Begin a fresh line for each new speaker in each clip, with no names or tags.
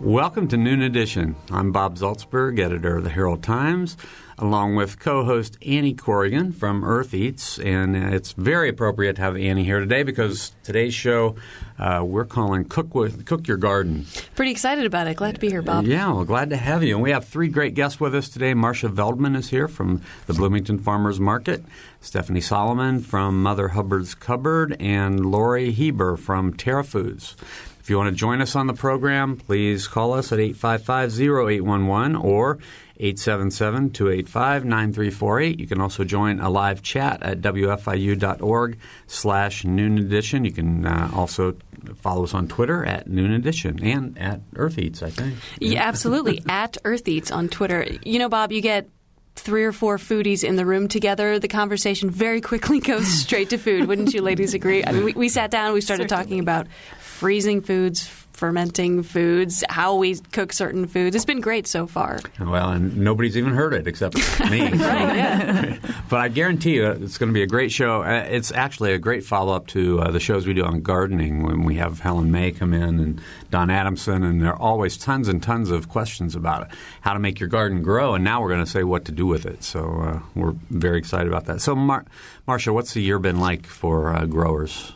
Welcome to Noon Edition. I'm Bob Zaltsberg, editor of the Herald Times, along with co-host Annie Corrigan from Earth Eats, and it's very appropriate to have Annie here today because today's show uh, we're calling "Cook with Cook Your Garden."
Pretty excited about it. Glad to be here, Bob.
Yeah, well, glad to have you. And we have three great guests with us today. Marcia Veldman is here from the Bloomington Farmers Market. Stephanie Solomon from Mother Hubbard's Cupboard, and Lori Heber from Terra Foods. If you want to join us on the program, please call us at 855-0811 or 877-285-9348. You can also join a live chat at wfiu.org slash noon edition. You can uh, also follow us on Twitter at noon edition and at Earth Eats, I think.
Yeah, absolutely. at Earth Eats on Twitter. You know, Bob, you get three or four foodies in the room together, the conversation very quickly goes straight to food. Wouldn't you ladies agree? I mean, we, we sat down, we started Certainly. talking about freezing foods, fermenting foods, how we cook certain foods. It's been great so far.
Well, and nobody's even heard it except me.
right, yeah.
but I guarantee you it's going to be a great show. Uh, it's actually a great follow up to uh, the shows we do on gardening when we have Helen May come in and Don Adamson, and there are always tons and tons of questions about it, how to make your garden grow. And now we're going to say what to do with it. So uh, we're very excited about that. So, Mar- Marcia, what's the year been like for uh, growers?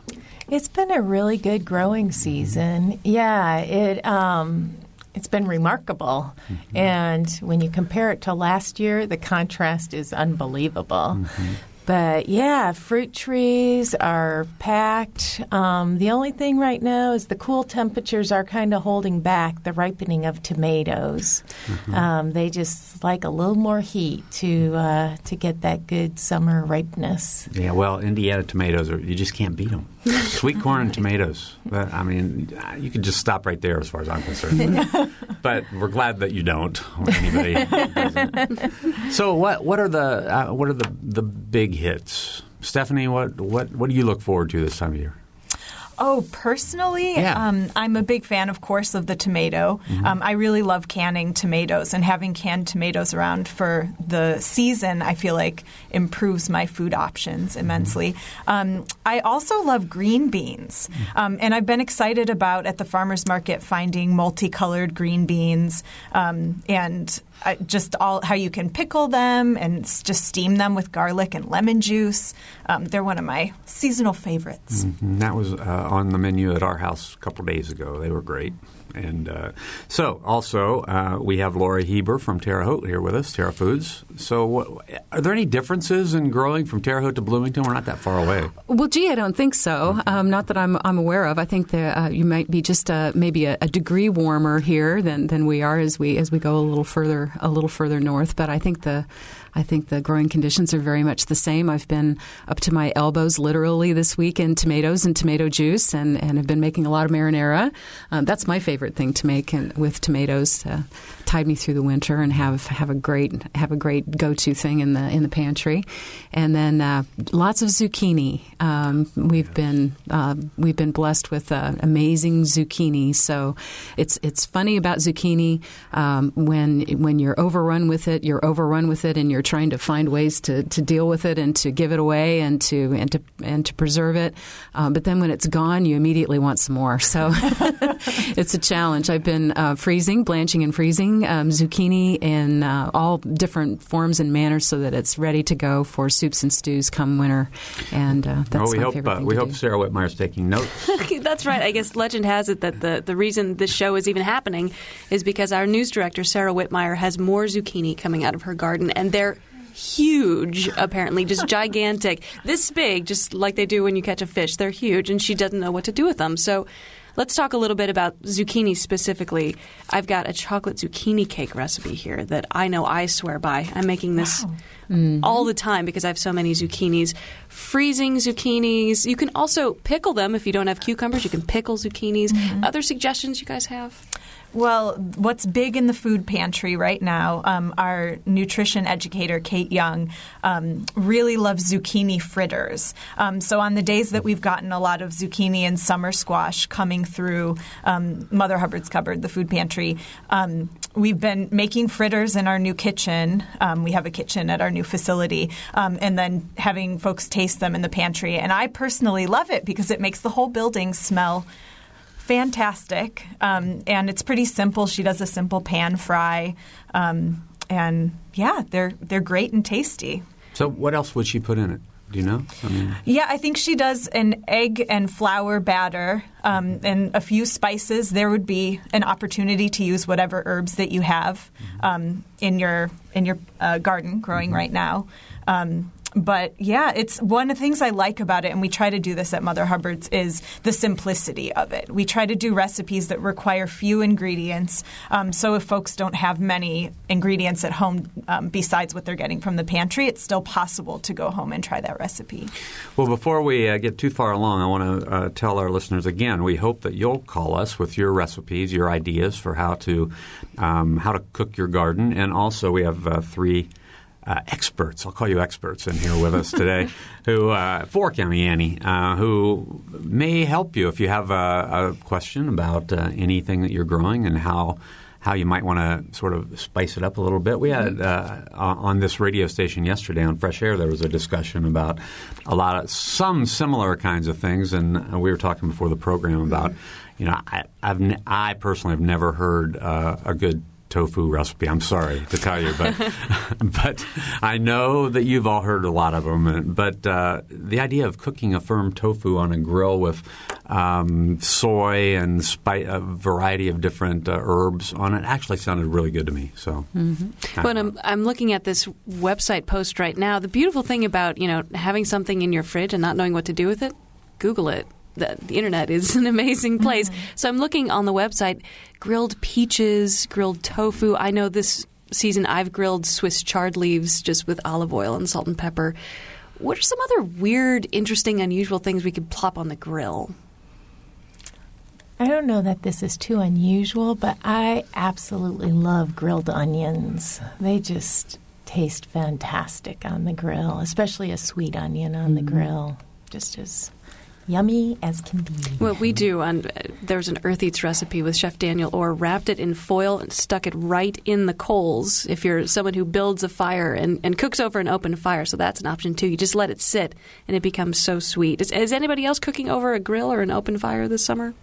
It's been a really good growing season. Yeah, it um, it's been remarkable. Mm-hmm. And when you compare it to last year, the contrast is unbelievable. Mm-hmm. But yeah, fruit trees are packed. Um, the only thing right now is the cool temperatures are kind of holding back the ripening of tomatoes. Mm-hmm. Um, they just like a little more heat to uh, to get that good summer ripeness.
Yeah, well, Indiana tomatoes are you just can't beat them. Sweet corn and tomatoes. But, I mean, you can just stop right there as far as I'm concerned. but we're glad that you don't, or anybody doesn't. So, what what are the uh, what are the the big hits? Stephanie, what what what do you look forward to this time of year?
Oh, personally, yeah. um, I'm a big fan, of course, of the tomato. Mm-hmm. Um, I really love canning tomatoes, and having canned tomatoes around for the season, I feel like improves my food options mm-hmm. immensely. Um, I also love green beans, mm-hmm. um, and I've been excited about at the farmers market finding multicolored green beans um, and just all how you can pickle them and just steam them with garlic and lemon juice. Um, they're one of my seasonal favorites.
Mm-hmm. That was uh, on the menu at our house a couple days ago. They were great. And uh, so, also, uh, we have Laura Heber from Terre Haute here with us, Terra Foods. So, are there any differences in growing from Terre Haute to Bloomington? We're not that far away.
Well, gee, I don't think so. Um, not that I'm, I'm aware of. I think that uh, you might be just uh, maybe a, a, degree warmer here than, than we are as we as we go a little further a little further north. But I think the I think the growing conditions are very much the same. I've been up to my elbows literally this week in tomatoes and tomato juice and, and have been making a lot of marinara. Um, that's my favorite thing to make and, with tomatoes. Uh, tide me through the winter and have have a great have a great go to thing in the in the pantry, and then uh, lots of zucchini. Um, we've been uh, we've been blessed with uh, amazing zucchini. So it's it's funny about zucchini um, when when you're overrun with it, you're overrun with it, and you're trying to find ways to, to deal with it and to give it away and to and to and to preserve it. Um, but then when it's gone, you immediately want some more. So it's a challenge. I've been uh, freezing, blanching, and freezing um, zucchini in uh, all different forms and manners so that it's ready to go for soups and stews come winter. And uh, that's
well, we
my
hope,
favorite
uh,
thing
We
to
hope
do.
Sara Wittmeyer's taking notes.
that's right. I guess legend has it that the, the reason this show is even happening is because our news director, Sara Wittmeyer, has more zucchini coming out of her garden, and they're huge, apparently, just gigantic, this big, just like they do when you catch a fish. They're huge, and she doesn't know what to do with them. So Let's talk a little bit about zucchini specifically. I've got a chocolate zucchini cake recipe here that I know I swear by. I'm making this all the time because I have so many zucchinis. Freezing zucchinis. You can also pickle them if you don't have cucumbers. You can pickle zucchinis. Mm-hmm. Other suggestions you guys have?
Well, what's big in the food pantry right now, um, our nutrition educator, Kate Young, um, really loves zucchini fritters. Um, so, on the days that we've gotten a lot of zucchini and summer squash coming through um, Mother Hubbard's cupboard, the food pantry, um, we've been making fritters in our new kitchen. Um, we have a kitchen at our new facility, and then having folks taste them in the pantry. And I personally love it because it makes the whole building smell fantastic, um, and it's pretty simple. She does a simple pan fry, um, and yeah, they're they're great and tasty.
So, what else would she put in it? Do you know? I mean,
Yeah, I think she does an egg and flour batter um, and a few spices. There would be an opportunity to use whatever herbs that you have um, in your in your uh, garden growing right now. Um, but yeah, it's one of the things I like about it, and we try to do this at Mother Hubbard's is the simplicity of it. We try to do recipes that require few ingredients. Um, so if folks don't have many ingredients at home um, besides what they're getting from the pantry, it's still possible to go home and try that recipe.
Well, before we uh, get too far along, I want to uh, tell our listeners again. We hope that you'll call us with your recipes, your ideas for how to um, how to cook your garden, and also we have uh, three. Uh, experts, I'll call you experts in here with us today, who uh, for County Annie, uh, who may help you if you have a, a question about uh, anything that you're growing and how how you might want to sort of spice it up a little bit. We had uh, on this radio station yesterday on Fresh Air there was a discussion about a lot of some similar kinds of things, and we were talking before the program about you know I, I've I personally have never heard uh, a good tofu recipe. I'm sorry to tell you, but but I know that you've all heard a lot of them. But uh, the idea of cooking a firm tofu on a grill with um, soy and spi- a variety of different uh, herbs on it actually sounded really good to me. So,
But I'm, I'm looking at this website post right now. The beautiful thing about you know having something in your fridge and not knowing what to do with it, Google it. The, the internet is an amazing place. Mm-hmm. So I'm looking on the website, grilled peaches, grilled tofu. I know this season I've grilled Swiss chard leaves just with olive oil and salt and pepper. What are some other weird, interesting, unusual things we could plop on the grill?
I don't know that this is too unusual, but I absolutely love grilled onions. They just taste fantastic on the grill, especially a sweet onion on the mm-hmm. grill. Just as yummy as can be.
What we do on uh, there's an Earth Eats recipe with Chef Daniel Orr wrapped it in foil and stuck it right in the coals. If you're someone who builds a fire and, and cooks over an open fire, so that's an option too. You just let it sit and it becomes so sweet. Is, is anybody else cooking over a grill or an open fire this summer?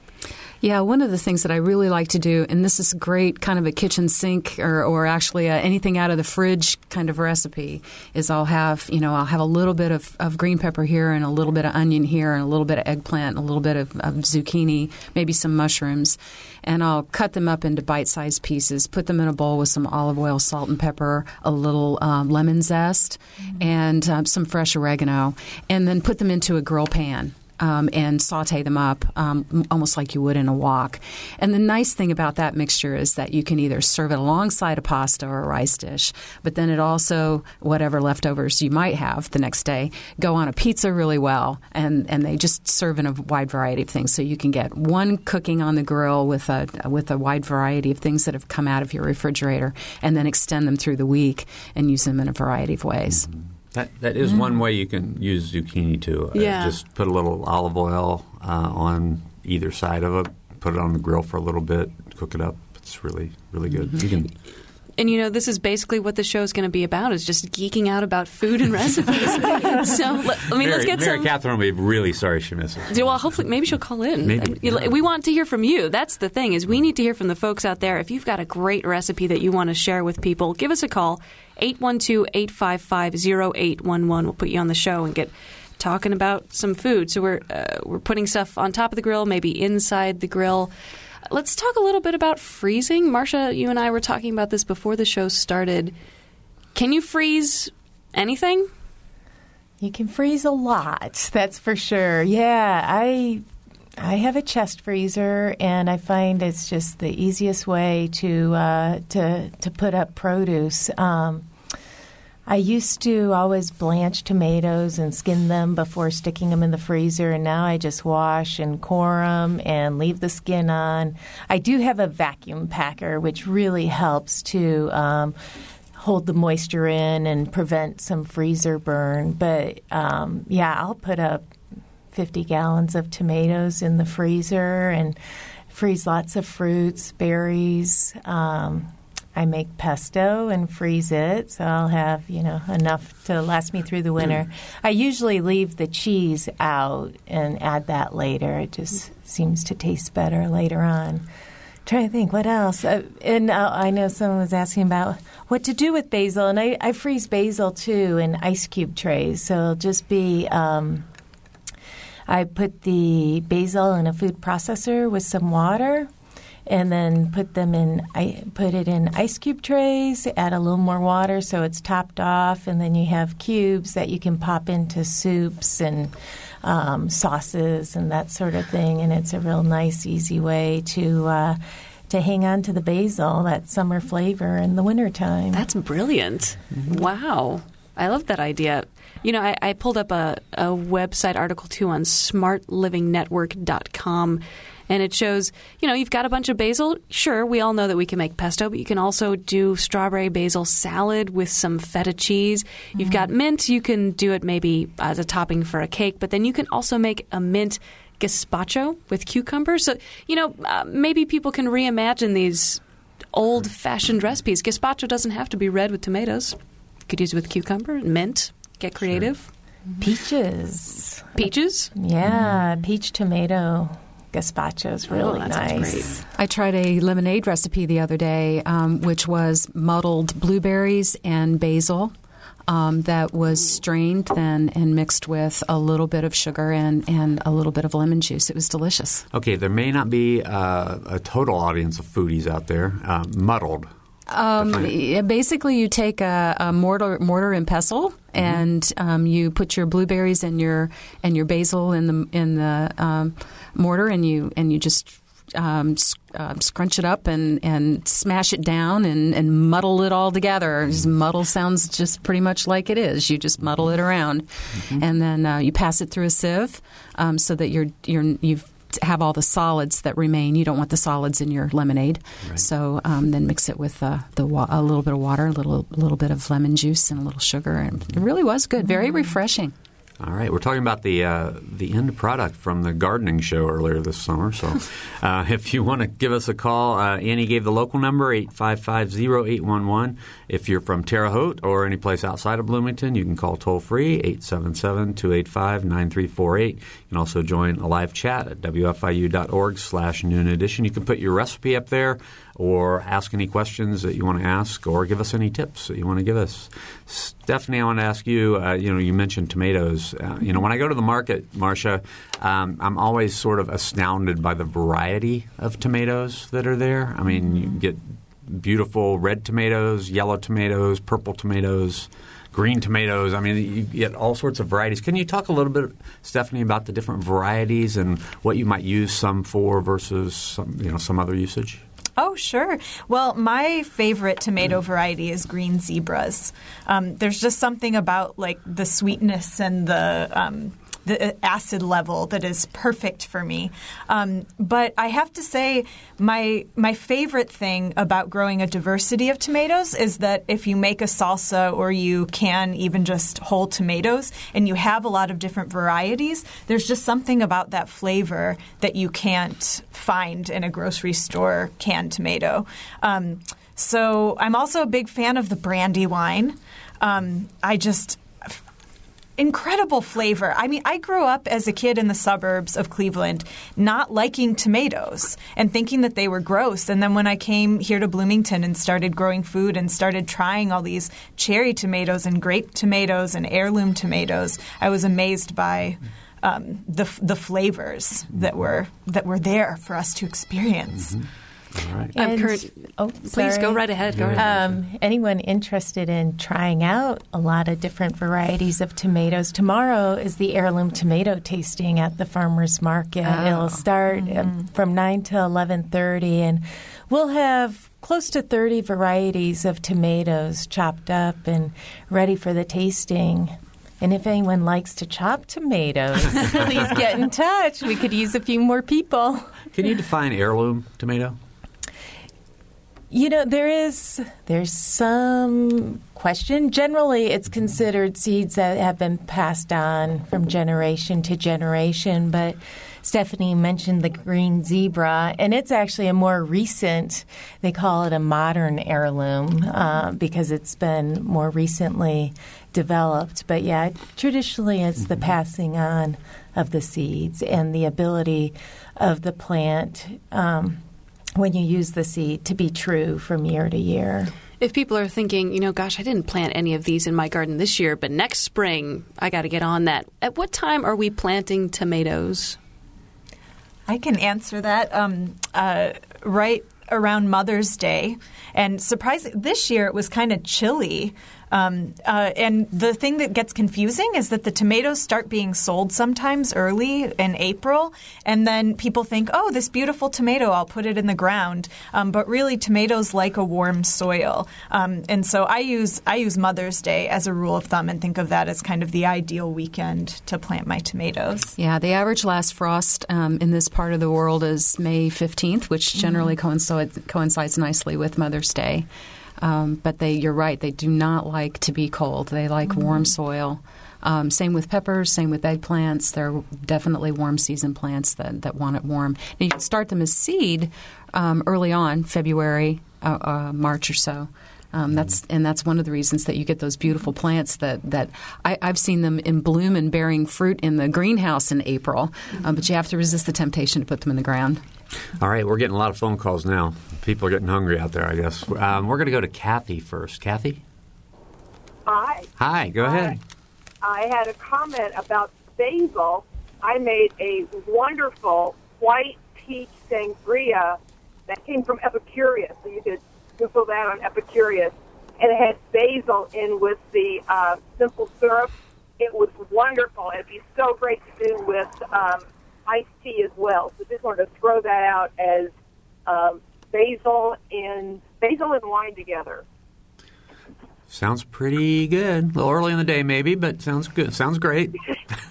Yeah, one of the things that I really like to do, and this is great, kind of a kitchen sink or, or actually uh anything out of the fridge kind of recipe, is I'll have you know I'll have a little bit of, of green pepper here and a little bit of onion here and a little bit of eggplant, and a little bit of, of zucchini, maybe some mushrooms, and I'll cut them up into bite-sized pieces, put them in a bowl with some olive oil, salt and pepper, a little um, lemon zest, and um, some fresh oregano, and then put them into a grill pan um, and saute them up um, almost like you would in a wok. And the nice thing about that mixture is that you can either serve it alongside a pasta or a rice dish, but then it also, whatever leftovers you might have the next day, go on a pizza really well. And, and they just serve in a wide variety of things. So you can get one cooking on the grill with a, with a wide variety of things that have come out of your refrigerator and then extend them through the week and use them in a variety of ways.
That that is one way you can use zucchini too. Uh,
Yeah.
just put a little olive oil uh, on either side of it. Put it on the grill for a little bit. Cook it up. It's really really good. You can.
And you know, this is basically what the show is going to be about: is just geeking out about food and recipes. so, I mean, let's
Mary,
get
Mary
some.
Catherine will be really sorry she misses.
Well, hopefully, maybe she'll call in.
Maybe,
know,
yeah.
We want to hear from you. That's the thing is we need to hear from the folks out there. If you've got a great recipe that you want to share with people, give us a call 812-855-0811. We'll put you on the show and get talking about some food. So we're uh, we're putting stuff on top of the grill, maybe inside the grill. Let's talk a little bit about freezing. Marcia, you and I were talking about this before the show started. Can you freeze anything?
You can freeze a lot, that's for sure. Yeah, I I have a chest freezer, and I find it's just the easiest way to uh, to to put up produce. Um, I used to always blanch tomatoes and skin them before sticking them in the freezer, and now I just wash and core them and leave the skin on. I do have a vacuum packer, which really helps to um, hold the moisture in and prevent some freezer burn. But um, yeah, I'll put up 50 gallons of tomatoes in the freezer and freeze lots of fruits, berries. Um, I make pesto and freeze it, so I'll have you know enough to last me through the winter. I usually leave the cheese out and add that later. It just seems to taste better later on. trying to think what else, uh, and uh, I know someone was asking about what to do with basil, and I, I freeze basil too in ice cube trays, so it'll just be. Um, I put the basil in a food processor with some water and then put them in I put it in ice cube trays, add a little more water so it's topped off and then you have cubes that you can pop into soups and um, sauces and that sort of thing and it's a real nice easy way to uh, to hang on to the basil, that summer flavor in the wintertime.
That's brilliant. Mm-hmm. Wow. I love that idea. You know, I, I pulled up a, a website article too on smartlivingnetwork.com and it shows, you know, you've got a bunch of basil. Sure, we all know that we can make pesto, but you can also do strawberry basil salad with some feta cheese. Mm-hmm. You've got mint, you can do it maybe as a topping for a cake, but then you can also make a mint gazpacho with cucumbers. So, you know, uh, maybe people can reimagine these old fashioned recipes. Gazpacho doesn't have to be red with tomatoes. You could use it with cucumber, and mint, get creative. Sure.
Peaches.
Peaches?
Yeah, mm. peach tomato gazpacho is really oh, nice.
I tried a lemonade recipe the other day, um, which was muddled blueberries and basil. Um, that was strained then and mixed with a little bit of sugar and, and a little bit of lemon juice. It was delicious.
Okay, there may not be uh, a total audience of foodies out there. Uh, muddled.
Um, basically, you take a, a, mortar, mortar and pestle, mm-hmm. and um, you put your blueberries and your and your basil in the in the um, mortar, and you and you just um, uh, scrunch it up and, and smash it down and, and muddle it all together. Just muddle sounds just pretty much like it is. You just muddle it around, mm-hmm. and then uh, you pass it through a sieve um, so that you're you're you've have all the solids that remain. You don't want the solids in your lemonade, right. so um, then mix it with uh, the wa- a little bit of water, a little little bit of lemon juice, and a little sugar, and it really was good. Very mm. refreshing.
All right, we're talking about the uh, the end product from the gardening show earlier this summer. So, uh, if you want to give us a call, uh, Annie gave the local number eight five five zero eight one one. If you're from Terre Haute or any place outside of Bloomington, you can call toll free 877-285-9348. You can also join a live chat at wfiu.org/slash noon edition. You can put your recipe up there or ask any questions that you want to ask or give us any tips that you want to give us. Stephanie, I want to ask you, uh, you know, you mentioned tomatoes. Uh, you know, when I go to the market, Marcia, um, I'm always sort of astounded by the variety of tomatoes that are there. I mean, you get beautiful red tomatoes, yellow tomatoes, purple tomatoes, green tomatoes. I mean, you get all sorts of varieties. Can you talk a little bit, Stephanie, about the different varieties and what you might use some for versus some, you know, some other usage?
Oh, sure. Well, my favorite tomato variety is green zebras. Um, there's just something about like the sweetness and the um, the acid level that is perfect for me. Um, but I have to say, my my favorite thing about growing a diversity of tomatoes is that if you make a salsa or you can even just whole tomatoes and you have a lot of different varieties, there's just something about that flavor that you can't find in a grocery store canned tomato. Um, so I'm also a big fan of the Brandywine. Um, I just incredible flavor. I mean, I grew up as a kid in the suburbs of Cleveland not liking tomatoes and thinking that they were gross. And then when I came here to Bloomington and started growing food and started trying all these cherry tomatoes and grape tomatoes and heirloom tomatoes, I was amazed by um, the the flavors that were that were there for us to experience. Mm-hmm.
All right.
I'm current-
Oh,
Please go right ahead. Go right ahead.
Um, anyone interested in trying out a lot of different varieties of tomatoes? Tomorrow is the heirloom tomato tasting at the farmers market.
Oh.
It'll start uh, from nine to eleven thirty, and we'll have close to thirty varieties of tomatoes chopped up and ready for the tasting. And if anyone likes to chop tomatoes, please get in touch. We could use a few more people.
Can you define heirloom tomato?
You know, there is there's some question. Generally, it's considered seeds that have been passed on from generation to generation, but Stephanie mentioned the green zebra, and it's actually a more recent. They call it a modern heirloom uh, because it's been more recently developed. But yeah, traditionally, it's the passing on of the seeds and the ability of the plant. Um, when you use the seed to be true from year to year.
If people are thinking, you know, gosh, I didn't plant any of these in my garden this year, but next spring I got to get on that. At what time are we planting tomatoes?
I can answer that. Um, uh, right around Mother's Day, and surprising this year it was kind of chilly. Um, uh, and the thing that gets confusing is that the tomatoes start being sold sometimes early in April, and then people think, "Oh, this beautiful tomato, I'll put it in the ground." Um, but really, tomatoes like a warm soil, um, and so I use I use Mother's Day as a rule of thumb, and think of that as kind of the ideal weekend to plant my tomatoes.
Yeah, the average last frost um, in this part of the world is May 15th, which generally coincides, coincides nicely with Mother's Day. Um, but they, you're right, they do not like to be cold. They like warm soil. Um, same with peppers, same with eggplants. They're definitely warm season plants that, that want it warm. Now, you can start them as seed um, early on, February, uh, uh, March or so. Um, that's and that's one of the reasons that you get those beautiful plants that that I, I've seen them in bloom and bearing fruit in the greenhouse in April, um, but you have to resist the temptation to put them in the ground.
All right, we're getting a lot of phone calls now. People are getting hungry out there, I guess. Um, we're going to go to Kathy first. Kathy?
Hi.
Hi, go ahead.
I had a comment about basil. I made a wonderful white peach sangria that came from Epicurious. So you could Google that on Epicurious. And it had basil in with the uh, simple syrup. It was wonderful. It'd be so great to do with um, iced tea as well. So just wanted to throw that out as um, basil and basil and wine together.
Sounds pretty good. A little early in the day, maybe, but sounds good. Sounds great.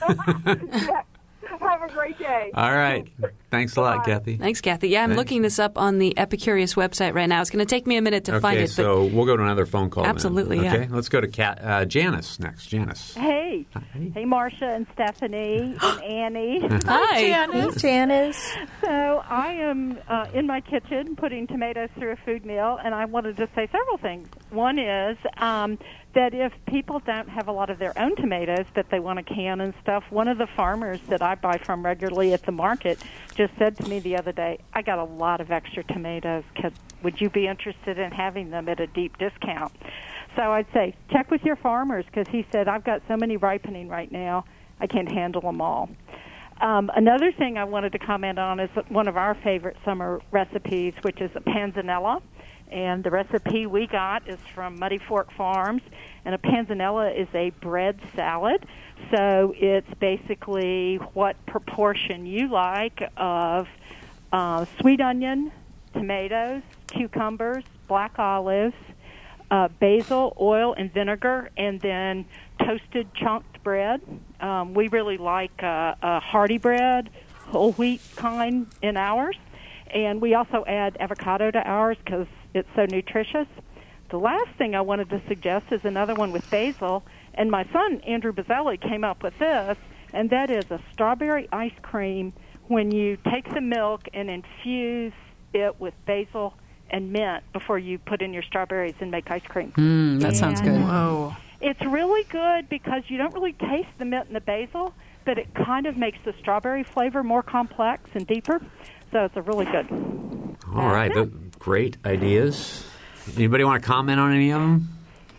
Have a great day.
All right. Thanks a lot, Kathy.
Thanks, Kathy. Yeah, I'm
Thanks.
looking this up on the Epicurious website right now. It's going to take me a minute to
okay,
find it, but
so we'll go to another phone call. then.
Absolutely, yeah.
Okay, let's go to Kat, uh, Janice next. Janice.
Hey,
Hi.
hey, Marcia and Stephanie and Annie.
hi.
Janice. Janice.
so I am uh, in my kitchen putting tomatoes through a food mill, and I wanted to say several things. One is um, that if people don't have a lot of their own tomatoes that they want to can and stuff, one of the farmers that I buy from regularly at the market just said to me the other day, "I got a lot of extra tomatoes. Could, would you be interested in having them at a deep discount?" So I'd say check with your farmers because he said I've got so many ripening right now, I can't handle them all. Um, another thing I wanted to comment on is one of our favorite summer recipes, which is a panzanella. And the recipe we got is from Muddy Fork Farms. And a panzanella is a bread salad. So it's basically what proportion you like of uh, sweet onion, tomatoes, cucumbers, black olives, uh, basil, oil, and vinegar, and then toasted chunked bread. Um, we really like uh, uh, hearty bread, whole wheat kind in ours, and we also add avocado to ours because it's so nutritious. The last thing I wanted to suggest is another one with basil, and my son Andrew Bazzelli came up with this, and that is a strawberry ice cream when you take the milk and infuse it with basil and mint before you put in your strawberries and make ice cream.
Mm, that sounds good.
Whoa.
It's really good because you don't really taste the mint and the basil, but it kind of makes the strawberry flavor more complex and deeper. So it's a really good.
All right. th- great ideas. Anybody want to comment on any of them?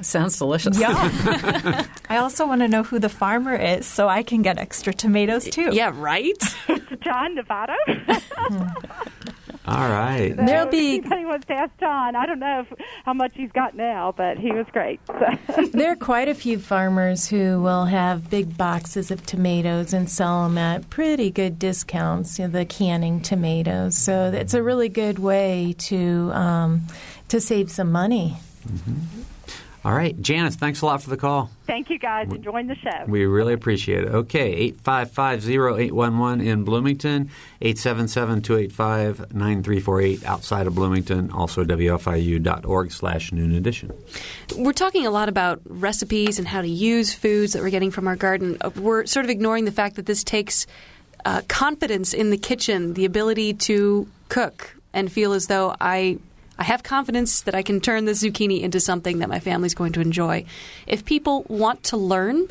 Sounds delicious.
Yeah. I also want to know who the farmer is so I can get extra tomatoes too.
Yeah, right?
John Nevada.
All right.
So
There'll be-
If anybody wants to ask John, I don't know if, how much he's got now, but he was great.
There are quite a few farmers who will have big boxes of tomatoes and sell them at pretty good discounts, you know, the canning tomatoes. So it's a really good way to um, to save some money.
All right. Janice, thanks a lot for the call.
Thank you guys. Enjoying the show.
We really appreciate it. Okay, 855-0811 in Bloomington, 877-285-9348 outside of Bloomington, also wfiu.org slash noon edition.
We're talking a lot about recipes and how to use foods that we're getting from our garden. Uh, We're sort of ignoring the fact that this takes uh, confidence in the kitchen, the ability to cook and feel as though I. I have confidence that I can turn the zucchini into something that my family's going to enjoy. If people want to learn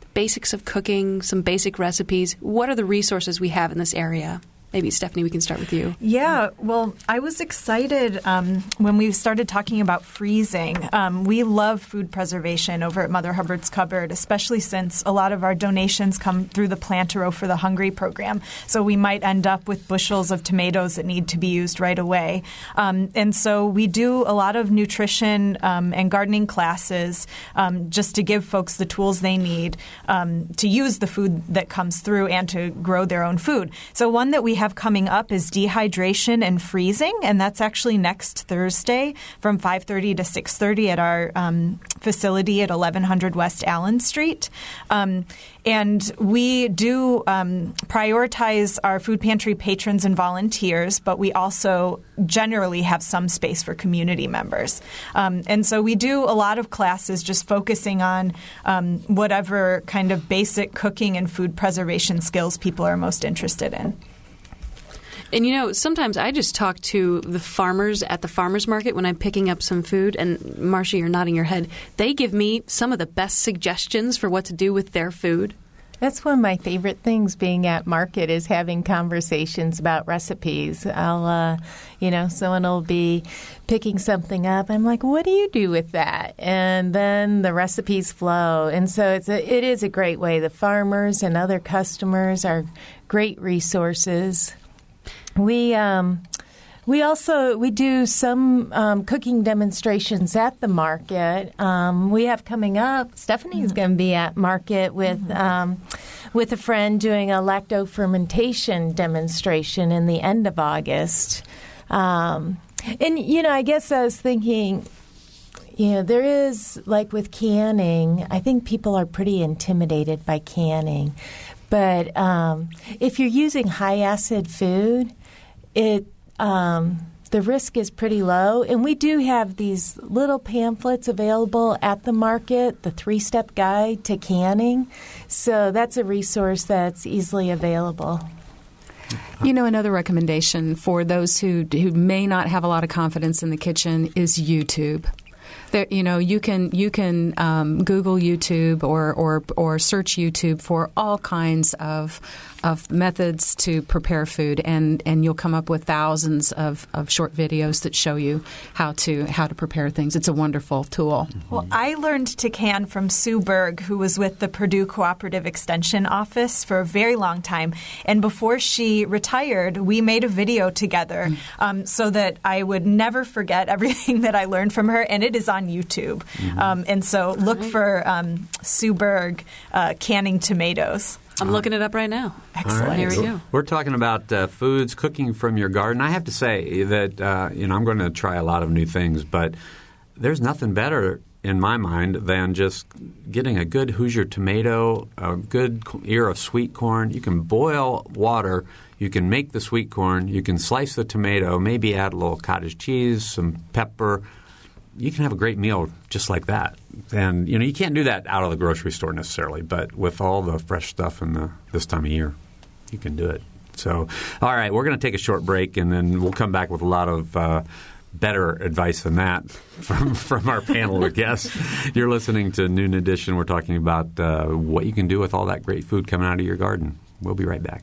the basics of cooking, some basic recipes, what are the resources we have in this area? Maybe Stephanie, we can start with you.
Yeah, well, I was excited um, when we started talking about freezing. Um, we love food preservation over at Mother Hubbard's Cupboard, especially since a lot of our donations come through the Plant a Row for the Hungry program. So we might end up with bushels of tomatoes that need to be used right away. Um, and so we do a lot of nutrition um, and gardening classes um, just to give folks the tools they need um, to use the food that comes through and to grow their own food. So one that we have coming up is dehydration and freezing, and that's actually next Thursday from 5:30 to 6:30 at our um, facility at 1100 West Allen Street. Um, and we do um, prioritize our food pantry patrons and volunteers, but we also generally have some space for community members. Um, and so we do a lot of classes just focusing on um, whatever kind of basic cooking and food preservation skills people are most interested in.
And you know, sometimes I just talk to the farmers at the farmers market when I'm picking up some food. And Marcia, you're nodding your head. They give me some of the best suggestions for what to do with their food.
That's one of my favorite things being at market is having conversations about recipes. I'll, uh, you know, someone will be picking something up. I'm like, what do you do with that? And then the recipes flow. And so it's a, it is a great way. The farmers and other customers are great resources. We, um, we also we do some um, cooking demonstrations at the market. Um, we have coming up. Stephanie's going to be at market with um, with a friend doing a lacto fermentation demonstration in the end of August. Um, and you know, I guess I was thinking. You know, there is, like with canning, I think people are pretty intimidated by canning. But um, if you're using high acid food, it um, the risk is pretty low. And we do have these little pamphlets available at the market, the three step guide to canning. So that's a resource that's easily available.
You know, another recommendation for those who who may not have a lot of confidence in the kitchen is YouTube. There, you know, you can you can um, Google YouTube or, or or search YouTube for all kinds of of methods to prepare food, and, and you'll come up with thousands of, of short videos that show you how to how to prepare things. It's a wonderful tool.
Well, I learned to can from Sue Berg, who was with the Purdue Cooperative Extension Office for a very long time. And before she retired, we made a video together um, so that I would never forget everything that I learned from her. And it is on YouTube. Um, and so look for um, Sue Berg uh, canning tomatoes.
I'm looking it up right now.
Excellent.
All right.
Here we go.
We're talking about uh, foods, cooking from your garden. I have to say that uh, you know I'm going to try a lot of new things, but there's nothing better in my mind than just getting a good Hoosier tomato, a good ear of sweet corn. You can boil water. You can make the sweet corn. You can slice the tomato. Maybe add a little cottage cheese, some pepper. You can have a great meal just like that. And you know you can't do that out of the grocery store necessarily, but with all the fresh stuff in the this time of year, you can do it. So, all right, we're going to take a short break, and then we'll come back with a lot of uh, better advice than that from from our panel of guests. You're listening to Noon Edition. We're talking about uh, what you can do with all that great food coming out of your garden. We'll be right back.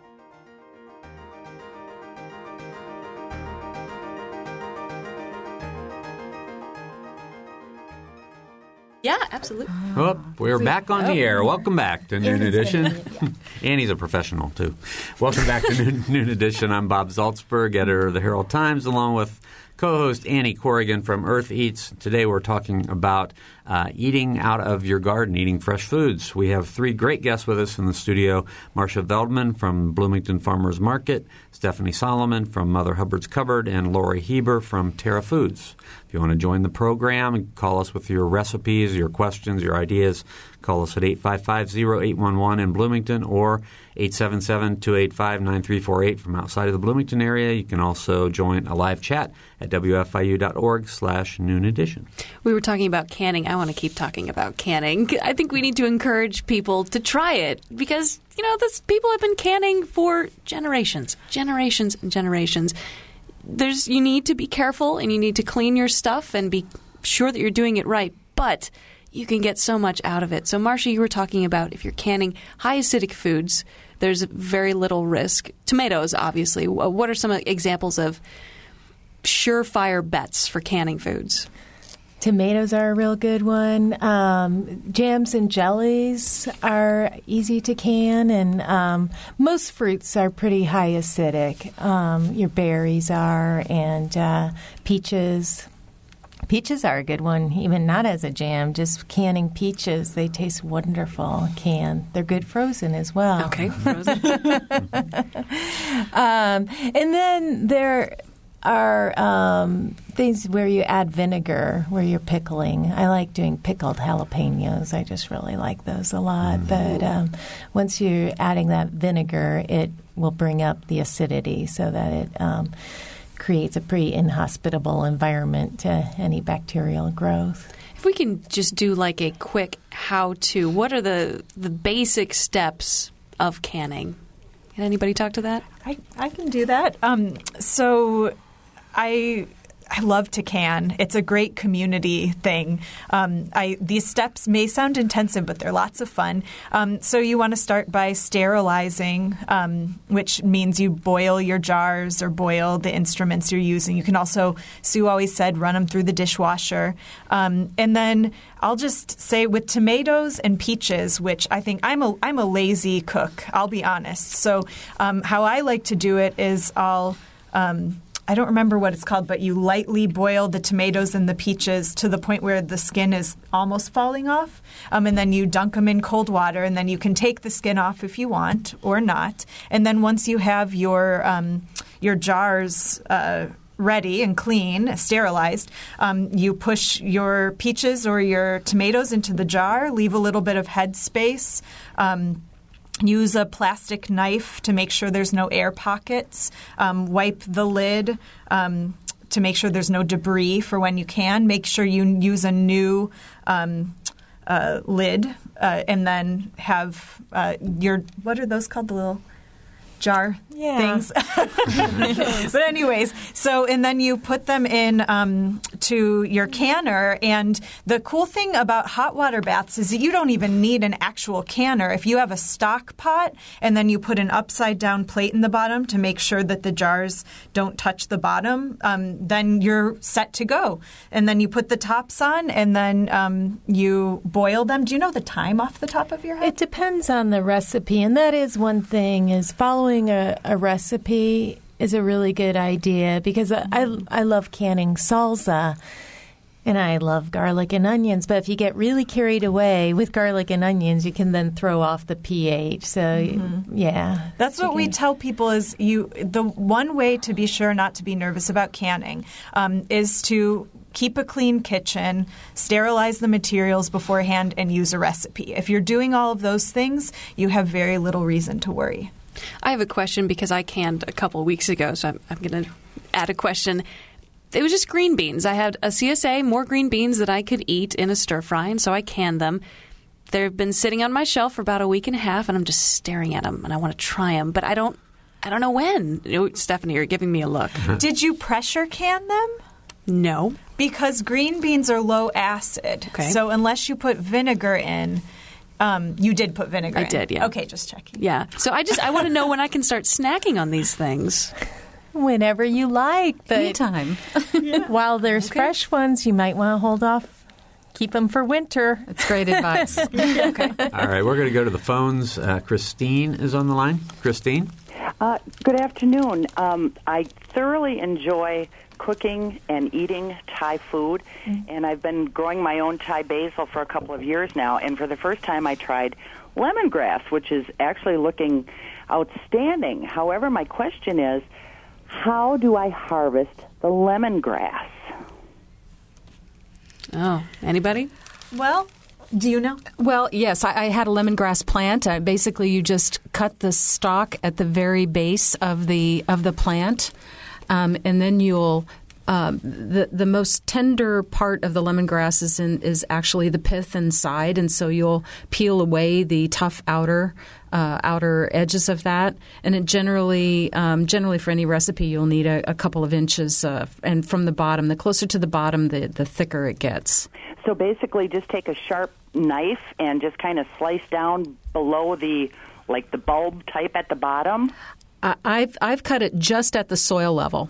Yeah, absolutely.
Oh, oh, we're back on the air. Welcome back to Noon Edition. Annie's a professional, too. Welcome back to Noon, Noon Edition. I'm Bob Zaltsberg, editor of the Herald Times, along with co-host Annie Corrigan from Earth Eats. Today we're talking about uh, eating out of your garden, eating fresh foods. We have three great guests with us in the studio: Marcia Veldman from Bloomington Farmers Market, Stephanie Solomon from Mother Hubbard's Cupboard, and Lori Heber from Terra Foods. If you want to join the program, call us with your recipes, your questions, your ideas. Call us at 855-0811 in Bloomington or 877-285-9348 from outside of the Bloomington area. You can also join a live chat at wfiu.org slash noon edition.
We were talking about canning. I want to keep talking about canning. I think we need to encourage people to try it because, you know, this, people have been canning for generations, generations and generations. There's you need to be careful and you need to clean your stuff and be sure that you're doing it right. But you can get so much out of it. So, Marcia, you were talking about if you're canning high acidic foods, there's very little risk. Tomatoes, obviously. What are some examples of surefire bets for canning foods?
Tomatoes are a real good one. Um, jams and jellies are easy to can, and um, most fruits are pretty high acidic. Um, your berries are, and uh, peaches. Peaches are a good one, even not as a jam, just canning peaches. They taste wonderful canned. They're good frozen as well.
Okay, frozen.
um, and then there are um, things where you add vinegar, where you're pickling. I like doing pickled jalapenos. I just really like those a lot. Mm. But um, once you're adding that vinegar, it will bring up the acidity so that it um, creates a pretty inhospitable environment to any bacterial growth.
If we can just do like a quick how to, what are the, the basic steps of canning? Can anybody talk to that?
I, I can do that. Um, so I I love to can. It's a great community thing. Um, I, these steps may sound intensive, but they're lots of fun. Um, so you want to start by sterilizing, um, which means you boil your jars or boil the instruments you're using. You can also, Sue always said, run them through the dishwasher. Um, and then I'll just say with tomatoes and peaches, which I think I'm a I'm a lazy cook. I'll be honest. So um, how I like to do it is I'll um, I don't remember what it's called, but you lightly boil the tomatoes and the peaches to the point where the skin is almost falling off. Um, and then you dunk them in cold water, and then you can take the skin off if you want or not. And then once you have your um, your jars. Uh, ready and clean, sterilized, um, you push your peaches or your tomatoes into the jar, leave a little bit of head space. Um, Use a plastic knife to make sure there's no air pockets. Um, wipe the lid um, to make sure there's no debris for when you can. Make sure you use a new um, uh, lid, uh, and then have uh, your what are those called? The little jar
yeah.
things. but anyways, so and then you put them in um, to your canner, and the cool thing about hot water baths is that you don't even need an actual canner. If you have a stock pot, and then you put an upside down plate in the bottom to make sure that the jars don't touch the bottom, um, then you're set to go. And then you put the tops on, and then um, you boil them. Do you know the time off the top of your head?
It depends on the recipe, and that is one thing is following a, a recipe is a really good idea because I, I love canning salsa. And I love garlic and onions, but if you get really carried away with garlic and onions, you can then throw off the pH. So, mm-hmm. yeah.
That's what we tell people is you the one way to be sure not to be nervous about canning um, is to keep a clean kitchen, sterilize the materials beforehand, and use a recipe. If you're doing all of those things, you have very little reason to worry.
I have a question because I canned a couple weeks ago, so I'm, I'm going to add a question. It was just green beans. I had a CSA, more green beans that I could eat in a stir fry, and so I canned them. They've been sitting on my shelf for about a week and a half, and I'm just staring at them, and I want to try them, but I don't. I don't know when. Stephanie, you're giving me a look.
Did you pressure can them?
No.
Because green beans are low acid.
Okay.
So unless you put vinegar in, um, you did put vinegar. I
in. did, yeah.
Okay, just checking.
Yeah. So I just I want to know when I can start snacking on these things.
Whenever you like, but
anytime.
yeah. While there's okay. fresh ones, you might want to hold off. Keep them for winter.
That's great advice.
okay. All right, we're going to go to the phones. Uh, Christine is on the line. Christine.
Uh, good afternoon. Um, I thoroughly enjoy cooking and eating Thai food, mm-hmm. and I've been growing my own Thai basil for a couple of years now. And for the first time, I tried lemongrass, which is actually looking outstanding. However, my question is, how do I harvest the lemongrass?
Oh, anybody?
Well, do you know?
Well, yes, I, I had a lemongrass plant. Uh, basically, you just cut the stalk at the very base of the of the plant, um, and then you'll um, the the most tender part of the lemongrass is in, is actually the pith inside, and so you'll peel away the tough outer uh, outer edges of that. And it generally um, generally for any recipe you'll need a, a couple of inches, uh, and from the bottom, the closer to the bottom, the the thicker it gets.
So basically, just take a sharp knife and just kind of slice down below the like the bulb type at the bottom.
I've I've cut it just at the soil level.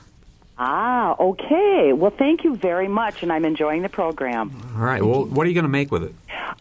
Ah, okay. Well, thank you very much, and I'm enjoying the program.
All right. Well, what are you going to make with it?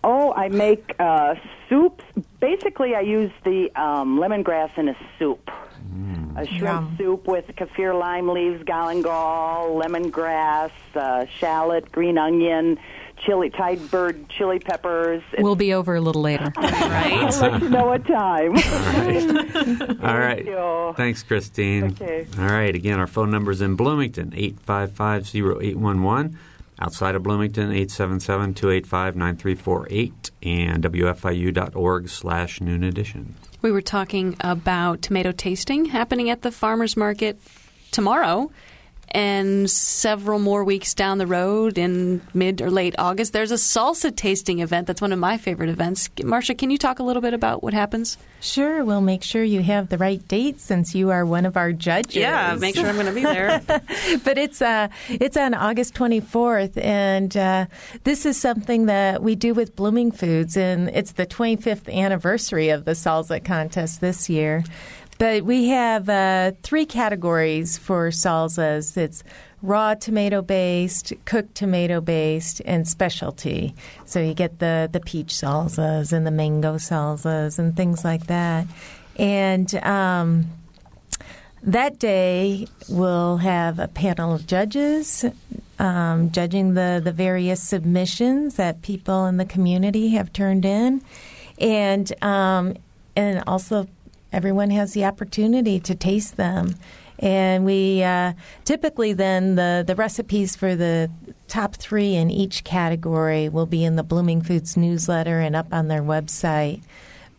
Oh, I make uh, soups. Basically, I use the um, lemongrass in a soup. Mm. A shrimp Yum. soup with kaffir lime leaves, galangal, lemongrass, uh, shallot, green onion, chili, Thai bird chili peppers.
We'll be over a little later.
right?
I'll let you know what time.
All right. All right. Thanks, Christine.
Okay.
All right. Again, our phone number is in Bloomington, 855-0811. Outside of Bloomington, 877-285-9348 and WFIU.org slash noon edition.
We were talking about tomato tasting happening at the farmer's market tomorrow and several more weeks down the road in mid or late August, there's a salsa tasting event. That's one of my favorite events. Marcia, can you talk a little bit about what happens?
Sure. We'll make sure you have the right date since you are one of our judges.
Yeah, make sure I'm going to be there.
but it's uh, it's on August 24th, and uh, this is something that we do with Blooming Foods, and it's the 25th anniversary of the salsa contest this year. But we have uh, three categories for salsas. It's raw tomato based, cooked tomato based, and specialty. So you get the, the peach salsas and the mango salsas and things like that. And um, that day we'll have a panel of judges um, judging the, the various submissions that people in the community have turned in. And um, and also everyone has the opportunity to taste them. And we uh, typically then the, the recipes for the top three in each category will be in the Blooming Foods newsletter and up on their website.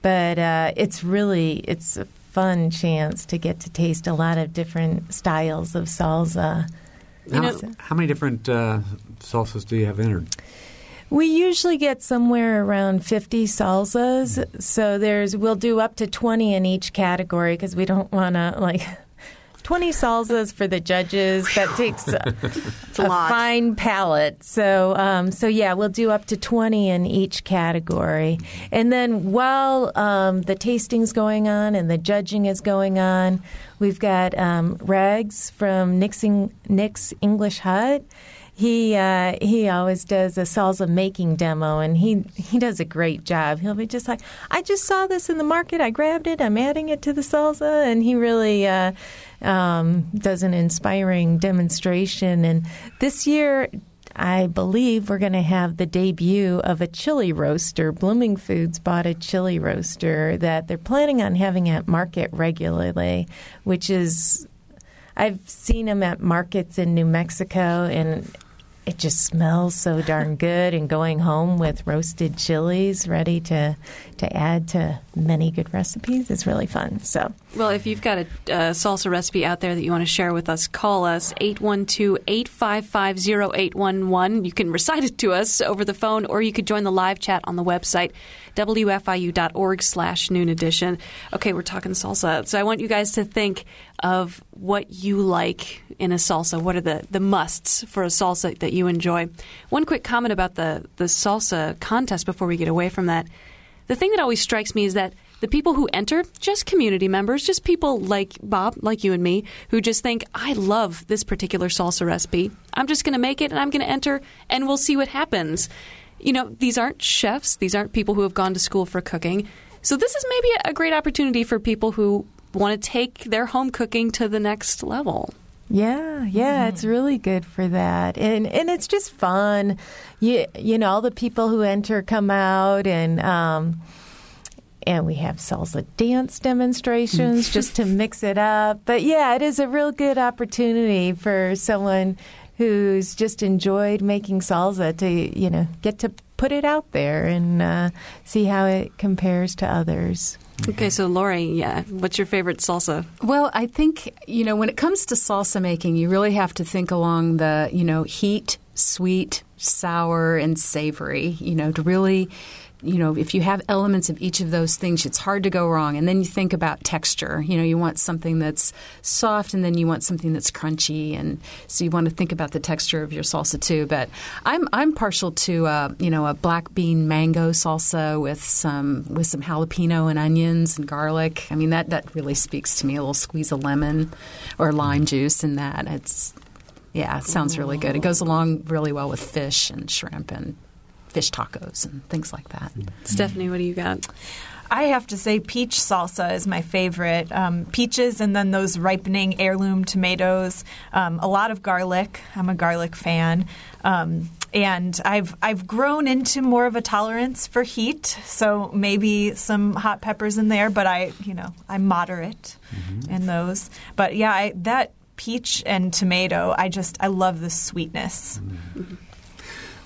But uh, it's really it's a fun chance to get to taste a lot of different styles of salsa.
You know, how many different uh, salsas do you have entered?
We usually get somewhere around 50 salsas. So there's we'll do up to 20 in each category because we don't want to like 20 salsas for the judges. That takes a,
a, a
fine palate. So, um, so yeah, we'll do up to 20 in each category. And then while um, the tasting's going on and the judging is going on, we've got um, Rags from Nick's, Nick's English Hut he uh, he always does a salsa making demo, and he he does a great job. He'll be just like, I just saw this in the market, I grabbed it, I'm adding it to the salsa, and he really uh, um, does an inspiring demonstration. And this year, I believe we're going to have the debut of a chili roaster. Blooming Foods bought a chili roaster that they're planning on having at market regularly, which is I've seen them at markets in New Mexico and it just smells so darn good. And going home with roasted chilies ready to to add to many good recipes is really fun. So
well if you've got a, salsa recipe out there that you want to share with us call us 812-855-0811 you can recite it to us over the phone or you could join the live chat on the website wfiu.org slash noon edition. Okay we're talking salsa. So i want you guys to think of what you like in a salsa what are the, the musts for a salsa that you enjoy one quick comment about the, the salsa contest before we get away from that the thing that always strikes me is that the people who enter, just community members, just people like Bob, like you and me, who just think, I love this particular salsa recipe. I'm just going to make it and I'm going to enter and we'll see what happens. You know, these aren't chefs, these aren't people who have gone to school for cooking. So this is maybe a great opportunity for people who want to take their home cooking to the next level.
Yeah, yeah, mm-hmm. it's really good for that, and and it's just fun. You you know, all the people who enter come out, and um, and we have salsa dance demonstrations just to mix it up. But yeah, it is a real good opportunity for someone who's just enjoyed making salsa to you know get to put it out there and uh, see how it compares to others.
Okay, so Lori, yeah, what's your favorite salsa?
Well, I think you know when it comes to salsa making, you really have to think along the you know heat, sweet, sour, and savory. You know to really you know, if you have elements of each of those things, it's hard to go wrong. And then you think about texture. You know, you want something that's soft, and then you want something that's crunchy, and so you want to think about the texture of your salsa too. But I'm I'm partial to uh, you know a black bean mango salsa with some with some jalapeno and onions and garlic. I mean that that really speaks to me. A little squeeze of lemon or lime juice in that. It's yeah, it sounds really good. It goes along really well with fish and shrimp and fish tacos and things like that.
Stephanie, what do you got?
I have to say, peach salsa is my favorite. Um, peaches and then those ripening heirloom tomatoes. Um, a lot of garlic. I'm a garlic fan. Um, and I've I've grown into more of a tolerance for heat, so maybe some hot peppers in there. But I, you know, I'm moderate mm-hmm. in those. But yeah, I, that peach and tomato, I just I love the sweetness.
Mm-hmm.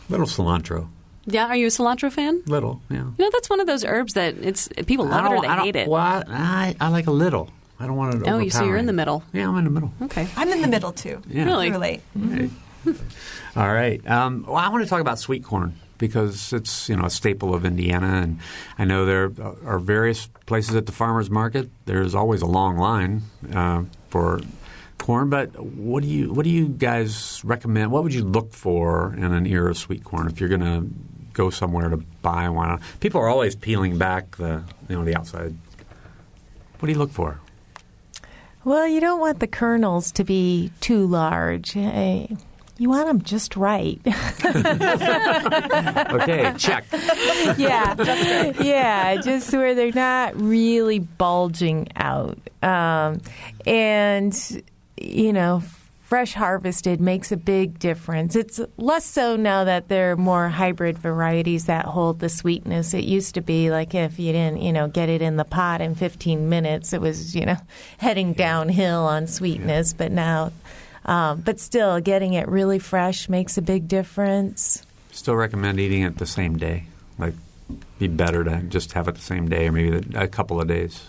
Little cilantro.
Yeah, are you a cilantro fan?
Little, yeah.
You know, that's one of those herbs that it's people love it or they hate it.
Well, I, I like a little. I don't want it.
Oh, you so you're in the middle.
Yeah, I'm in the middle.
Okay,
I'm in the middle too.
Yeah.
Really?
Relate.
Mm-hmm. All right. Um, well, I want to talk about sweet corn because it's you know a staple of Indiana, and I know there are various places at the farmers market. There's always a long line uh, for corn, but what do you what do you guys recommend? What would you look for in an ear of sweet corn if you're going to go somewhere to buy one. People are always peeling back the you know the outside. What do you look for?
Well, you don't want the kernels to be too large. You want them just right.
okay, check.
yeah, yeah, just where they're not really bulging out, um, and you know fresh harvested makes a big difference. It's less so now that there are more hybrid varieties that hold the sweetness. It used to be like if you didn't, you know, get it in the pot in 15 minutes, it was, you know, heading downhill on sweetness. But now, um, but still, getting it really fresh makes a big difference.
Still recommend eating it the same day. Like, be better to just have it the same day or maybe a couple of days.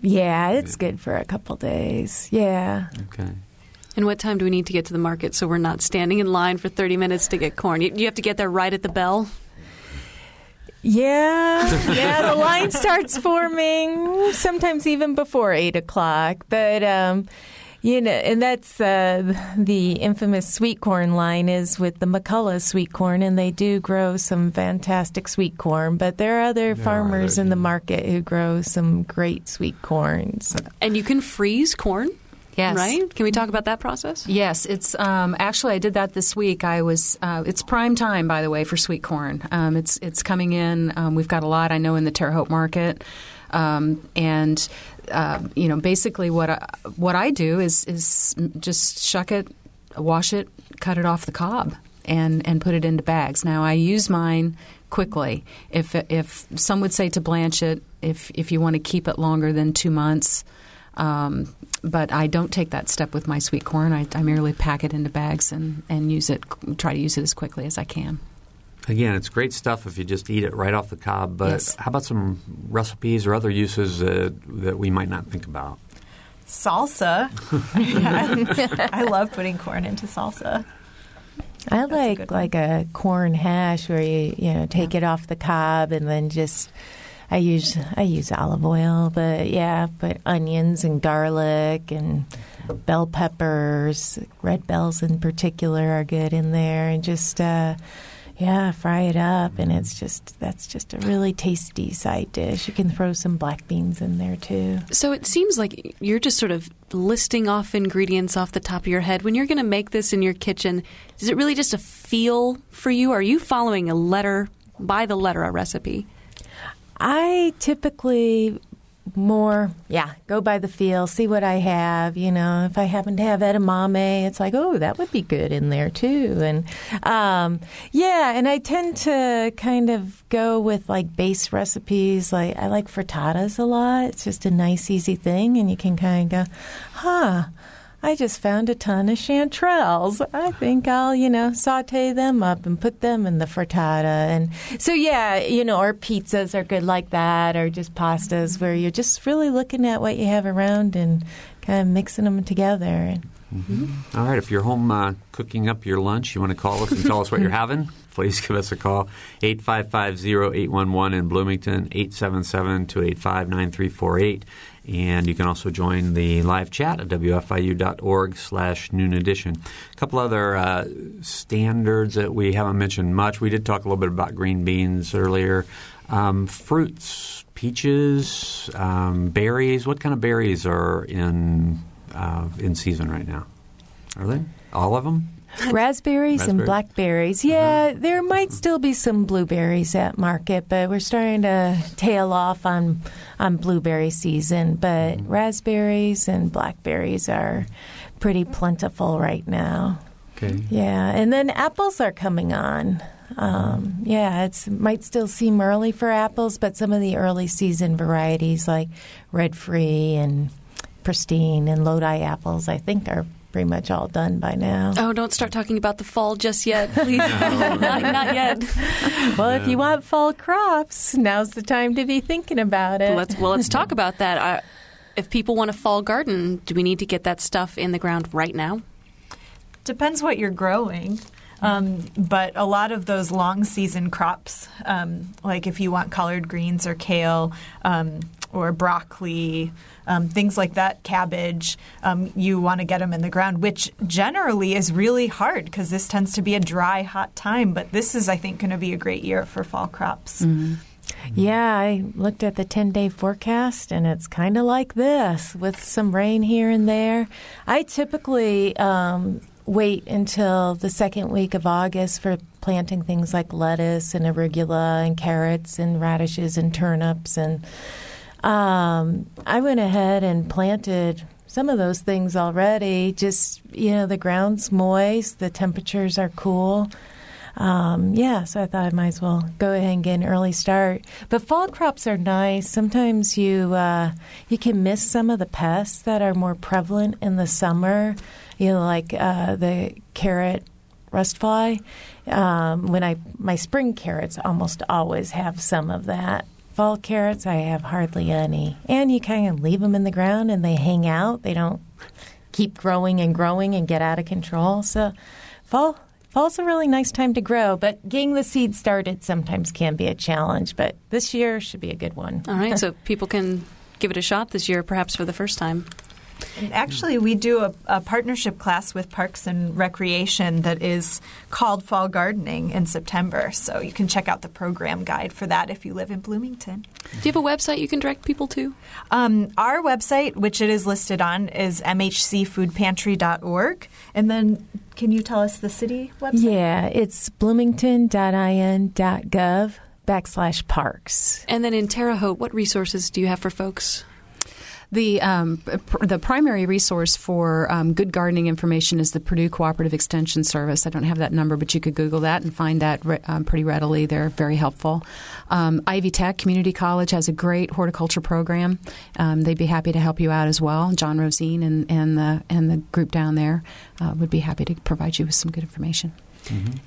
Yeah, it's good for a couple days. Yeah.
Okay.
And what time do we need to get to the market so we're not standing in line for 30 minutes to get corn? You, you have to get there right at the bell?
Yeah, yeah. The line starts forming sometimes even before eight o'clock. But um, you know, and that's uh, the infamous sweet corn line is with the McCullough sweet corn, and they do grow some fantastic sweet corn. But there are other there farmers are in the market who grow some great sweet corns.
And you can freeze corn.
Yes.
Right? Can we talk about that process?
Yes. It's um, actually I did that this week. I was. Uh, it's prime time, by the way, for sweet corn. Um, it's it's coming in. Um, we've got a lot. I know in the Terre Haute market, um, and uh, you know, basically what I, what I do is is just shuck it, wash it, cut it off the cob and and put it into bags. Now I use mine quickly. If if some would say to blanch it, if if you want to keep it longer than two months. Um, but I don't take that step with my sweet corn. I, I merely pack it into bags and, and use it, try to use it as quickly as I can.
Again, it's great stuff if you just eat it right off the cob. But
Yes.
how about some recipes or other uses uh, that we might not think about?
Salsa. Yeah. I love putting corn into salsa.
I
a
like
good
like a corn hash where you you know take it off the cob and then just I use I use olive oil, but yeah, put onions and garlic and bell peppers, red bells in particular are good in there, and just uh, yeah, fry it up, and it's just that's just a really tasty side dish. You can throw some black beans in there too.
So it seems like you're just sort of listing off ingredients off the top of your head. When you're going to make this in your kitchen, is it really just a feel for you? Are you following a letter by the letter a recipe?
I typically more, yeah, go by the feel, see what I have. You know, if I happen to have edamame, it's like, oh, that would be good in there too. And um, yeah, and I tend to kind of go with like base recipes. Like I like frittatas a lot. It's just a nice, easy thing, and you can kind of go, huh. I just found a ton of chanterelles. I think I'll, you know, saute them up and put them in the frittata. And so, yeah, you know, or pizzas are good like that, or just pastas where you're just really looking at what you have around and kind of mixing them together.
All right, if you're home uh, cooking up your lunch, you want to call us and tell us what you're having, please give us a call. 855-0811 in Bloomington, 877-285-9348. And you can also join the live chat at wfiu.org slash noon edition. A couple other uh, standards that we haven't mentioned much. We did talk a little bit about green beans earlier. Um, fruits, peaches, um, berries. What kind of berries are in uh, in season right now? Are they all of them?
Raspberries and blackberries. Yeah, there might still be some blueberries at market, but we're starting to tail off on on blueberry season. But raspberries and blackberries are pretty plentiful right now.
Okay.
Yeah, and then apples are coming on. Um, yeah, it might still seem early for apples, but some of the early season varieties like Redfree and Pristine and Lodi apples, I think, are pretty much all done by now.
Oh, don't start talking about the fall just yet, please. not, not yet.
Well, if you want fall crops, now's the time to be thinking about it.
Let's well, let's talk about that. Uh, if people want a fall garden, do we need to get that stuff in the ground right now?
Depends what you're growing. Um, but a lot of those long season crops, um, like if you want collard greens or kale um, or broccoli, um, things like that, cabbage, um, you want to get them in the ground, which generally is really hard because this tends to be a dry, hot time. But this is, I think, going to be a great year for fall crops.
Yeah, I looked at the 10 day forecast and it's kind of like this with some rain here and there. I typically um, wait until the second week of August for planting things like lettuce and arugula and carrots and radishes and turnips. And um, I went ahead and planted some of those things already. Just, you know, the ground's moist, the temperatures are cool. Um, yeah, so I thought I might as well go ahead and get an early start. But fall crops are nice. Sometimes you uh, you can miss some of the pests that are more prevalent in the summer. You know, like uh, the carrot rust fly. Um, when I my spring carrots almost always have some of that. Fall carrots, I have hardly any. And you kind of leave them in the ground and they hang out. They don't keep growing and growing and get out of control. So, fall fall's a really nice time to grow, but getting the seed started sometimes can be a challenge. But this year should be a good one.
All right, so people can give it a shot this year, perhaps for the first time.
And actually, we do a, a partnership class with Parks and Recreation that is called Fall Gardening in September. So you can check out the program guide for that if you live in Bloomington.
Do you have a website you can direct people to?
Um, our website, which it is listed on, is mhcfoodpantry.org. And then, can you tell us the city website?
Yeah, it's bloomington.in.gov backslash parks.
And then in Terre Haute, what resources do you have for folks?
The um, pr- the primary resource for um, good gardening information is the Purdue Cooperative Extension Service. I don't have that number, but you could Google that and find that re- um, pretty readily. They're very helpful. Um, Ivy Tech Community College has a great horticulture program. Um, they'd be happy to help you out as well. John Rosine and, and the and the group down there uh, would be happy to provide you with some good information.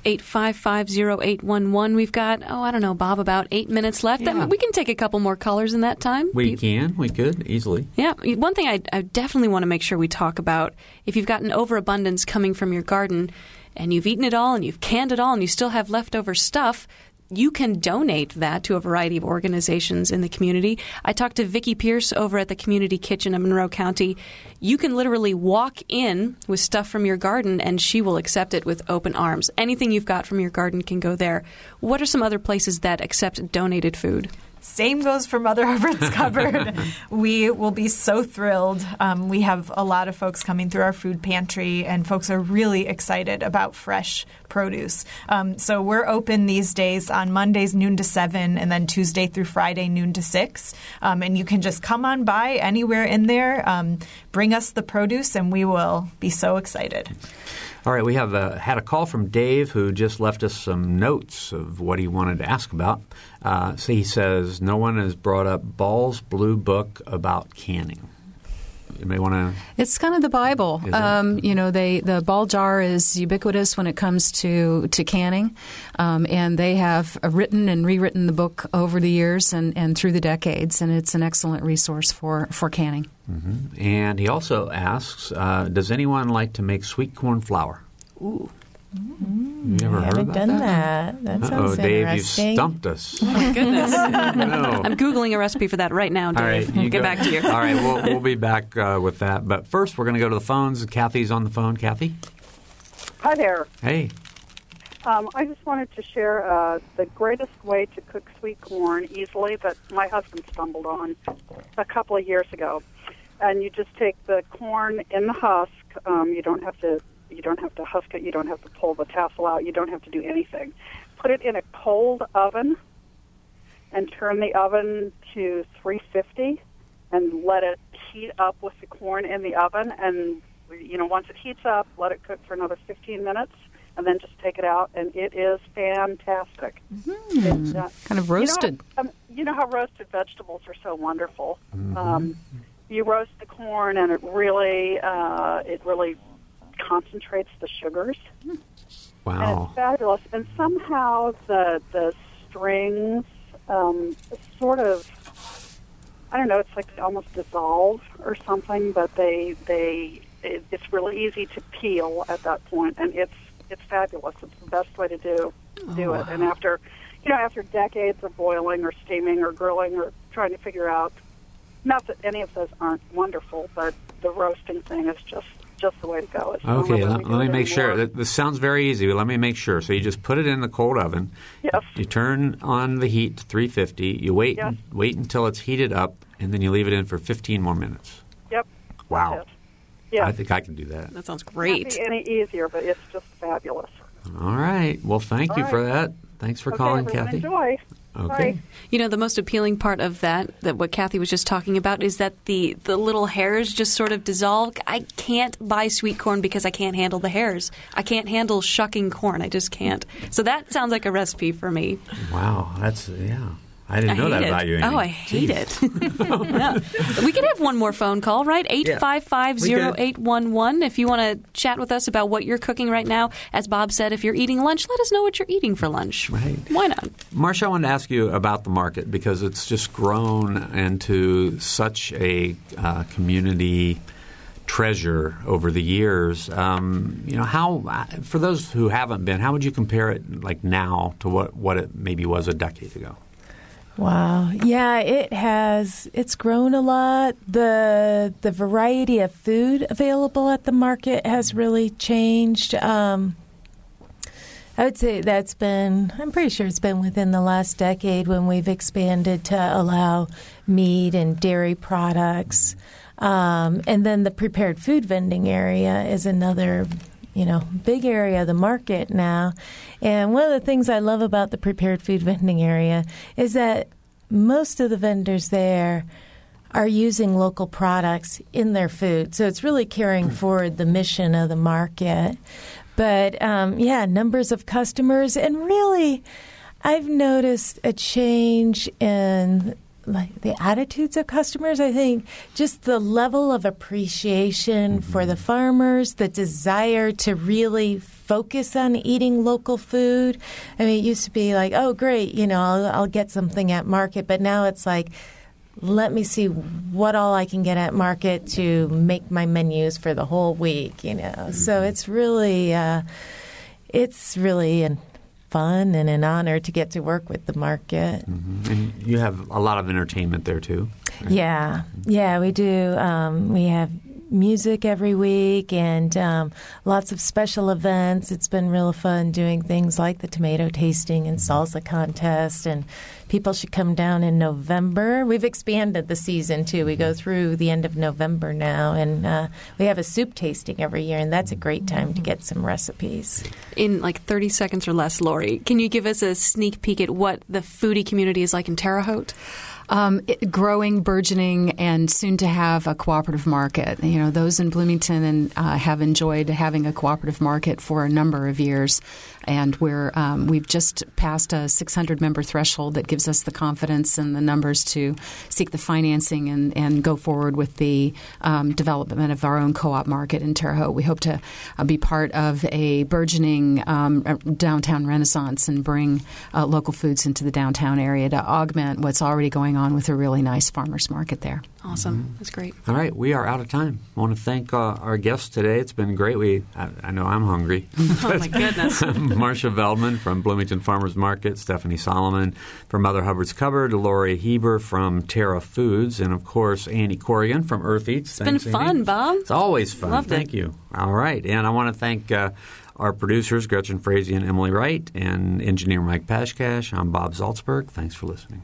Eight five five zero eight one one. We've got oh I don't know Bob about eight minutes left.
Yeah.
We can take a couple more callers in that time.
We can, we could easily.
Yeah, one thing I, I definitely want to make sure we talk about if you've got an overabundance coming from your garden and you've eaten it all and you've canned it all and you still have leftover stuff, you can donate that to a variety of organizations in the community. I talked to Vicki Pierce over at the Community Kitchen in Monroe County. You can literally walk in with stuff from your garden and she will accept it with open arms. Anything you've got from your garden can go there. What are some other places that accept donated food?
Same goes for Mother Hubbard's Cupboard. we will be so thrilled. Um, we have a lot of folks coming through our food pantry, and folks are really excited about fresh produce. Um, so we're open these days on Mondays noon to seven, and then Tuesday through Friday noon to six. Um, and you can just come on by anywhere in there, um, bring us the produce, and we will be so excited.
All right, we have uh, had a call from Dave who just left us some notes of what he wanted to ask about. Uh, so he says, No one has brought up Ball's blue book about canning. You may want to.
It's kind of the Bible. Um, you know, they the ball jar is ubiquitous when it comes to to canning, um, and they have written and rewritten the book over the years and, and through the decades, and it's an excellent resource for for canning.
Mm-hmm. And he also asks, uh, Does anyone like to make sweet corn flour?
Ooh.
You ever
I
heard
haven't
about
done
that?
that. That
Uh-oh,
sounds
Dave, you
interesting.
stumped us.
Oh, goodness.
No.
I'm Googling a recipe for that right now, Dave.
All right, you
Get
go-
back to you.
All right, we'll, we'll be back uh, with that. But first, we're going to go to the phones. Kathy's on the phone. Kathy?
Hi there.
Hey.
Um, I just wanted to share uh, the greatest way to cook sweet corn easily that my husband stumbled on a couple of years ago. And you just take the corn in the husk. Um, you don't have to. You don't have to husk it. You don't have to pull the tassel out. You don't have to do anything. Put it in a cold oven, and turn the oven to 350, and let it heat up with the corn in the oven. And you know, once it heats up, let it cook for another 15 minutes, and then just take it out, and it is fantastic. It's, uh,
Kind of
you know,
roasted.
um, you know how roasted vegetables are so wonderful. Um, you roast the corn, and it really, uh, it really concentrates the sugars, and
Wow.
it's fabulous. And somehow the the strings um, sort of, I don't know, it's like they almost dissolve or something, but they they it, it's really easy to peel at that point, and it's it's fabulous. It's the best way to do do it. And after, you know, after decades of boiling or steaming or grilling or trying to figure out, not that any of those aren't wonderful, but the roasting thing is just just the way to go. It's
Okay, let, let me
it
make sure.
anymore.
Th- This sounds very easy, but let me make sure. So you just put it in the cold oven.
Yes.
You turn on the heat to 350. You wait
Yes.
wait until it's heated up, and then you leave it in for 15 more minutes.
Yep.
Wow.
That's. Yeah.
I think I can do that.
That sounds
Can't
great.
be any easier, but it's just fabulous.
All right. Well, thank
All
you for that. Thanks for
okay,
calling, Kathy.
Enjoy.
Okay.
Bye.
You know, the most appealing part of that, that what Kathy was just talking about, is that the, the little hairs just sort of dissolve. I can't buy sweet corn because I can't handle the hairs. I can't handle shucking corn. I just can't. So that sounds like a recipe for me.
Wow. That's yeah. I didn't
I
know that
hate
about you. Amy.
Oh, I hate
Jeez.
it. We could have one more phone call, right? 855-0811 if you want to chat with us about what you're cooking right now. As Bob said, if you're eating lunch, let us know what you're eating for lunch.
Right.
Why not?
Marcia, I wanted to ask you about the market because it's just grown into such a uh, community treasure over the years. Um, you know, how for those who haven't been, how would you compare it like now to what what it maybe was a decade ago?
Wow. Yeah, it has it's grown a lot. The the variety of food available at the market has really changed. Um, I would say that's been I'm pretty sure it's been within the last decade when we've expanded to allow meat and dairy products. Um, and then the prepared food vending area is another you know, big area of the market now. And one of the things I love about the prepared food vending area is that most of the vendors there are using local products in their food. So it's really carrying forward the mission of the market. But um, yeah, numbers of customers, and really, I've noticed a change in like the attitudes of customers. I think just the level of appreciation mm-hmm. for the farmers, the desire to really focus on eating local food. I mean, it used to be like, oh, great, you know, I'll, I'll get something at market, but now it's like. Let me see what all I can get at market to make my menus for the whole week, you know. Mm-hmm. So it's really, uh, it's really an fun and an honor to get to work with the market.
Mm-hmm. And you have a lot of entertainment there too.
Right? Yeah, yeah, we do. Um, we have music every week and um, lots of special events. It's been real fun doing things like the tomato tasting and salsa contest. And people should come down in November. We've expanded the season too. We go through the end of November now, and uh, we have a soup tasting every year, and that's a great time to get some recipes.
In like 30 seconds or less, Lori, can you give us a sneak peek at what the foodie community is like in Terre Haute?
Um, it, growing, burgeoning, and soon to have a cooperative market. You know, those in Bloomington and uh, have enjoyed having a cooperative market for a number of years, and we're um, we've just passed a 600 member threshold that gives us the confidence and the numbers to seek the financing and, and go forward with the um, development of our own co-op market in Terre Haute. We hope to uh, be part of a burgeoning um, downtown renaissance and bring uh, local foods into the downtown area to augment what's already going on with a really nice farmers market there.
Awesome. Mm-hmm. That's great.
All right. We are out of time. I want to thank uh, our guests today. It's been great. We I, I know I'm hungry.
oh, my goodness.
Marcia Veldman from Bloomington Farmers Market, Stephanie Solomon from Mother Hubbard's Cupboard, Lori Heber from Terre Foods, and, of course, Annie Corrigan from Earth Eats.
It's Thanks, been fun,
Annie.
Bob.
It's always fun.
Loved
thank
it.
you. All right. And I want to thank uh, our producers, Gretchen Frazee and Emily Wright, and engineer Mike Pashkash. I'm Bob Zaltsberg. Thanks for listening.